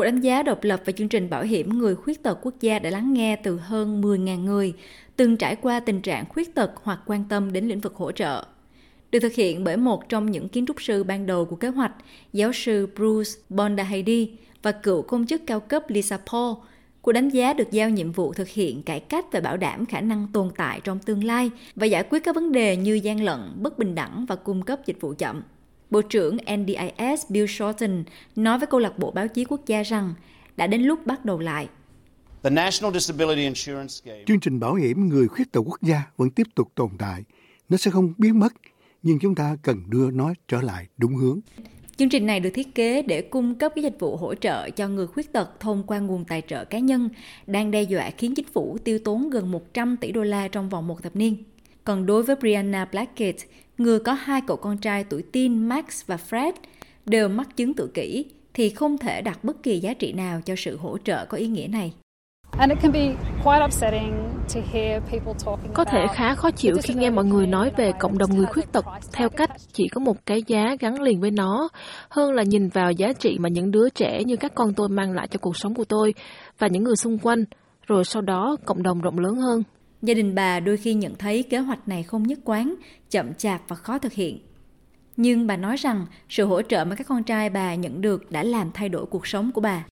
Cuộc đánh giá độc lập về chương trình bảo hiểm người khuyết tật quốc gia đã lắng nghe từ hơn 10.000 người từng trải qua tình trạng khuyết tật hoặc quan tâm đến lĩnh vực hỗ trợ. Được thực hiện bởi một trong những kiến trúc sư ban đầu của kế hoạch, giáo sư Bruce Bondahady và cựu công chức cao cấp Lisa Paul, Cuộc đánh giá được giao nhiệm vụ thực hiện cải cách và bảo đảm khả năng tồn tại trong tương lai và giải quyết các vấn đề như gian lận, bất bình đẳng và cung cấp dịch vụ chậm. Bộ trưởng NDIS Bill Shorten nói với câu lạc bộ báo chí quốc gia rằng đã đến lúc bắt đầu lại. Chương trình bảo hiểm người khuyết tật quốc gia vẫn tiếp tục tồn tại. Nó sẽ không biến mất, nhưng chúng ta cần đưa nó trở lại đúng hướng. Chương trình này được thiết kế để cung cấp các dịch vụ hỗ trợ cho người khuyết tật thông qua nguồn tài trợ cá nhân, đang đe dọa khiến chính phủ tiêu tốn gần 100 tỷ đô la trong vòng một thập niên. Còn đối với Brianna Blackett, người có hai cậu con trai tuổi teen Max và Fred đều mắc chứng tự kỷ, thì không thể đặt bất kỳ giá trị nào cho sự hỗ trợ có ý nghĩa này. Có thể khá khó chịu khi nghe mọi người nói về cộng đồng người khuyết tật theo cách chỉ có một cái giá gắn liền với nó, hơn là nhìn vào giá trị mà những đứa trẻ như các con tôi mang lại cho cuộc sống của tôi và những người xung quanh, rồi sau đó cộng đồng rộng lớn hơn. Gia đình bà đôi khi nhận thấy kế hoạch này không nhất quán, chậm chạp và khó thực hiện. Nhưng bà nói rằng sự hỗ trợ mà các con trai bà nhận được đã làm thay đổi cuộc sống của bà.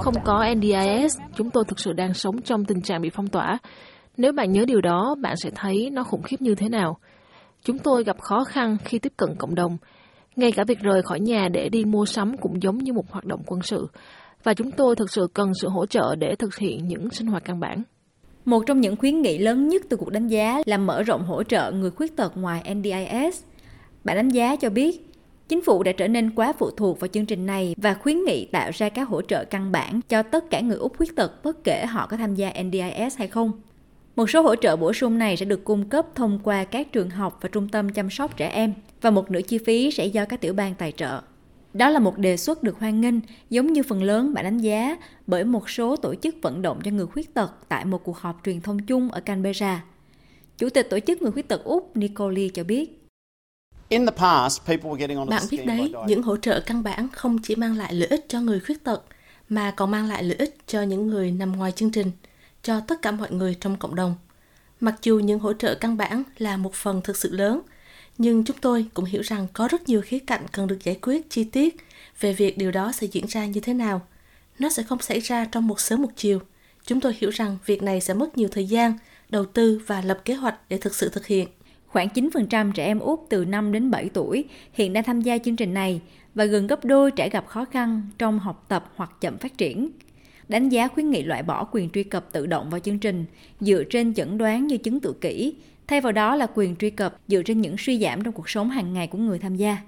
Không có NDIS, chúng tôi thực sự đang sống trong tình trạng bị phong tỏa. Nếu bạn nhớ điều đó, bạn sẽ thấy nó khủng khiếp như thế nào. Chúng tôi gặp khó khăn khi tiếp cận cộng đồng. Ngay cả việc rời khỏi nhà để đi mua sắm cũng giống như một hoạt động quân sự. Và chúng tôi thực sự cần sự hỗ trợ để thực hiện những sinh hoạt căn bản. Một trong những khuyến nghị lớn nhất từ cuộc đánh giá là mở rộng hỗ trợ người khuyết tật ngoài NDIS. Bạn đánh giá cho biết, Chính phủ đã trở nên quá phụ thuộc vào chương trình này và khuyến nghị tạo ra các hỗ trợ căn bản cho tất cả người Úc khuyết tật, bất kể họ có tham gia NDIS hay không. Một số hỗ trợ bổ sung này sẽ được cung cấp thông qua các trường học và trung tâm chăm sóc trẻ em, và một nửa chi phí sẽ do các tiểu bang tài trợ. Đó là một đề xuất được hoan nghênh, giống như phần lớn bạn đánh giá bởi một số tổ chức vận động cho người khuyết tật tại một cuộc họp truyền thông chung ở Canberra. Chủ tịch tổ chức người khuyết tật Úc Nicole cho biết, bạn biết đấy, những hỗ trợ căn bản không chỉ mang lại lợi ích cho người khuyết tật, mà còn mang lại lợi ích cho những người nằm ngoài chương trình, cho tất cả mọi người trong cộng đồng. Mặc dù những hỗ trợ căn bản là một phần thực sự lớn, nhưng chúng tôi cũng hiểu rằng có rất nhiều khía cạnh cần được giải quyết chi tiết về việc điều đó sẽ diễn ra như thế nào. Nó sẽ không xảy ra trong một sớm một chiều. Chúng tôi hiểu rằng việc này sẽ mất nhiều thời gian, đầu tư và lập kế hoạch để thực sự thực hiện. Khoảng 9% trẻ em Úc từ 5 đến 7 tuổi hiện đang tham gia chương trình này và gần gấp đôi trẻ gặp khó khăn trong học tập hoặc chậm phát triển. Đánh giá khuyến nghị loại bỏ quyền truy cập tự động vào chương trình dựa trên chẩn đoán như chứng tự kỷ, thay vào đó là quyền truy cập dựa trên những suy giảm trong cuộc sống hàng ngày của người tham gia.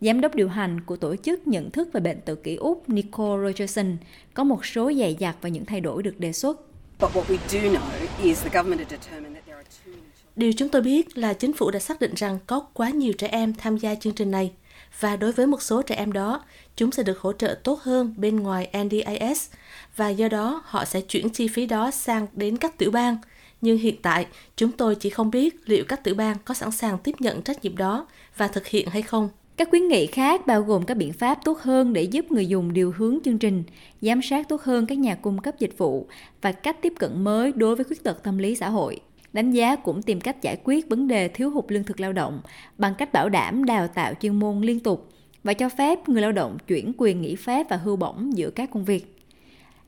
Giám đốc điều hành của tổ chức nhận thức về bệnh tự kỷ Úc Nicole Rogerson có một số dày dặt và những thay đổi được đề xuất. But what we do know is the government had determined that there are too many Điều chúng tôi biết là chính phủ đã xác định rằng có quá nhiều trẻ em tham gia chương trình này và đối với một số trẻ em đó, chúng sẽ được hỗ trợ tốt hơn bên ngoài NDIS và do đó họ sẽ chuyển chi phí đó sang đến các tiểu bang. Nhưng hiện tại, chúng tôi chỉ không biết liệu các tiểu bang có sẵn sàng tiếp nhận trách nhiệm đó và thực hiện hay không. Các khuyến nghị khác bao gồm các biện pháp tốt hơn để giúp người dùng điều hướng chương trình, giám sát tốt hơn các nhà cung cấp dịch vụ và cách tiếp cận mới đối với khuyết tật tâm lý xã hội. Đánh giá cũng tìm cách giải quyết vấn đề thiếu hụt lương thực lao động bằng cách bảo đảm đào tạo chuyên môn liên tục và cho phép người lao động chuyển quyền nghỉ phép và hưu bổng giữa các công việc.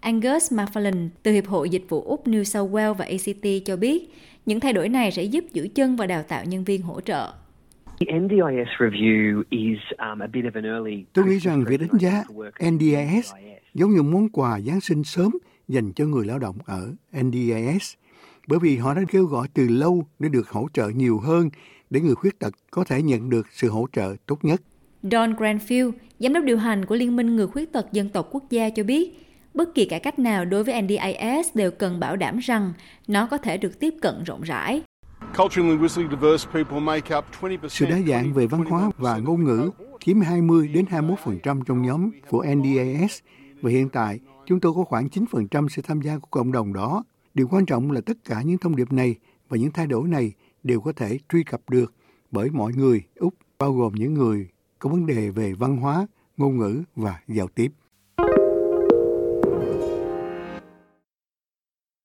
Angus McFarlane từ Hiệp hội Dịch vụ Úc New South Wales và ACT cho biết những thay đổi này sẽ giúp giữ chân và đào tạo nhân viên hỗ trợ. Um, Tôi nghĩ rằng việc đánh giá NDIS giống như món quà Giáng sinh sớm dành cho người lao động ở NDIS bởi vì họ đã kêu gọi từ lâu để được hỗ trợ nhiều hơn để người khuyết tật có thể nhận được sự hỗ trợ tốt nhất. Don Granfield, giám đốc điều hành của Liên minh Người khuyết tật dân tộc quốc gia cho biết, bất kỳ cải cách nào đối với NDIS đều cần bảo đảm rằng nó có thể được tiếp cận rộng rãi. Sự đa dạng về văn hóa và ngôn ngữ chiếm 20 đến 21% trong nhóm của NDIS và hiện tại chúng tôi có khoảng 9% sự tham gia của cộng đồng đó Điều quan trọng là tất cả những thông điệp này và những thay đổi này đều có thể truy cập được bởi mọi người Úc, bao gồm những người có vấn đề về văn hóa, ngôn ngữ và giao tiếp.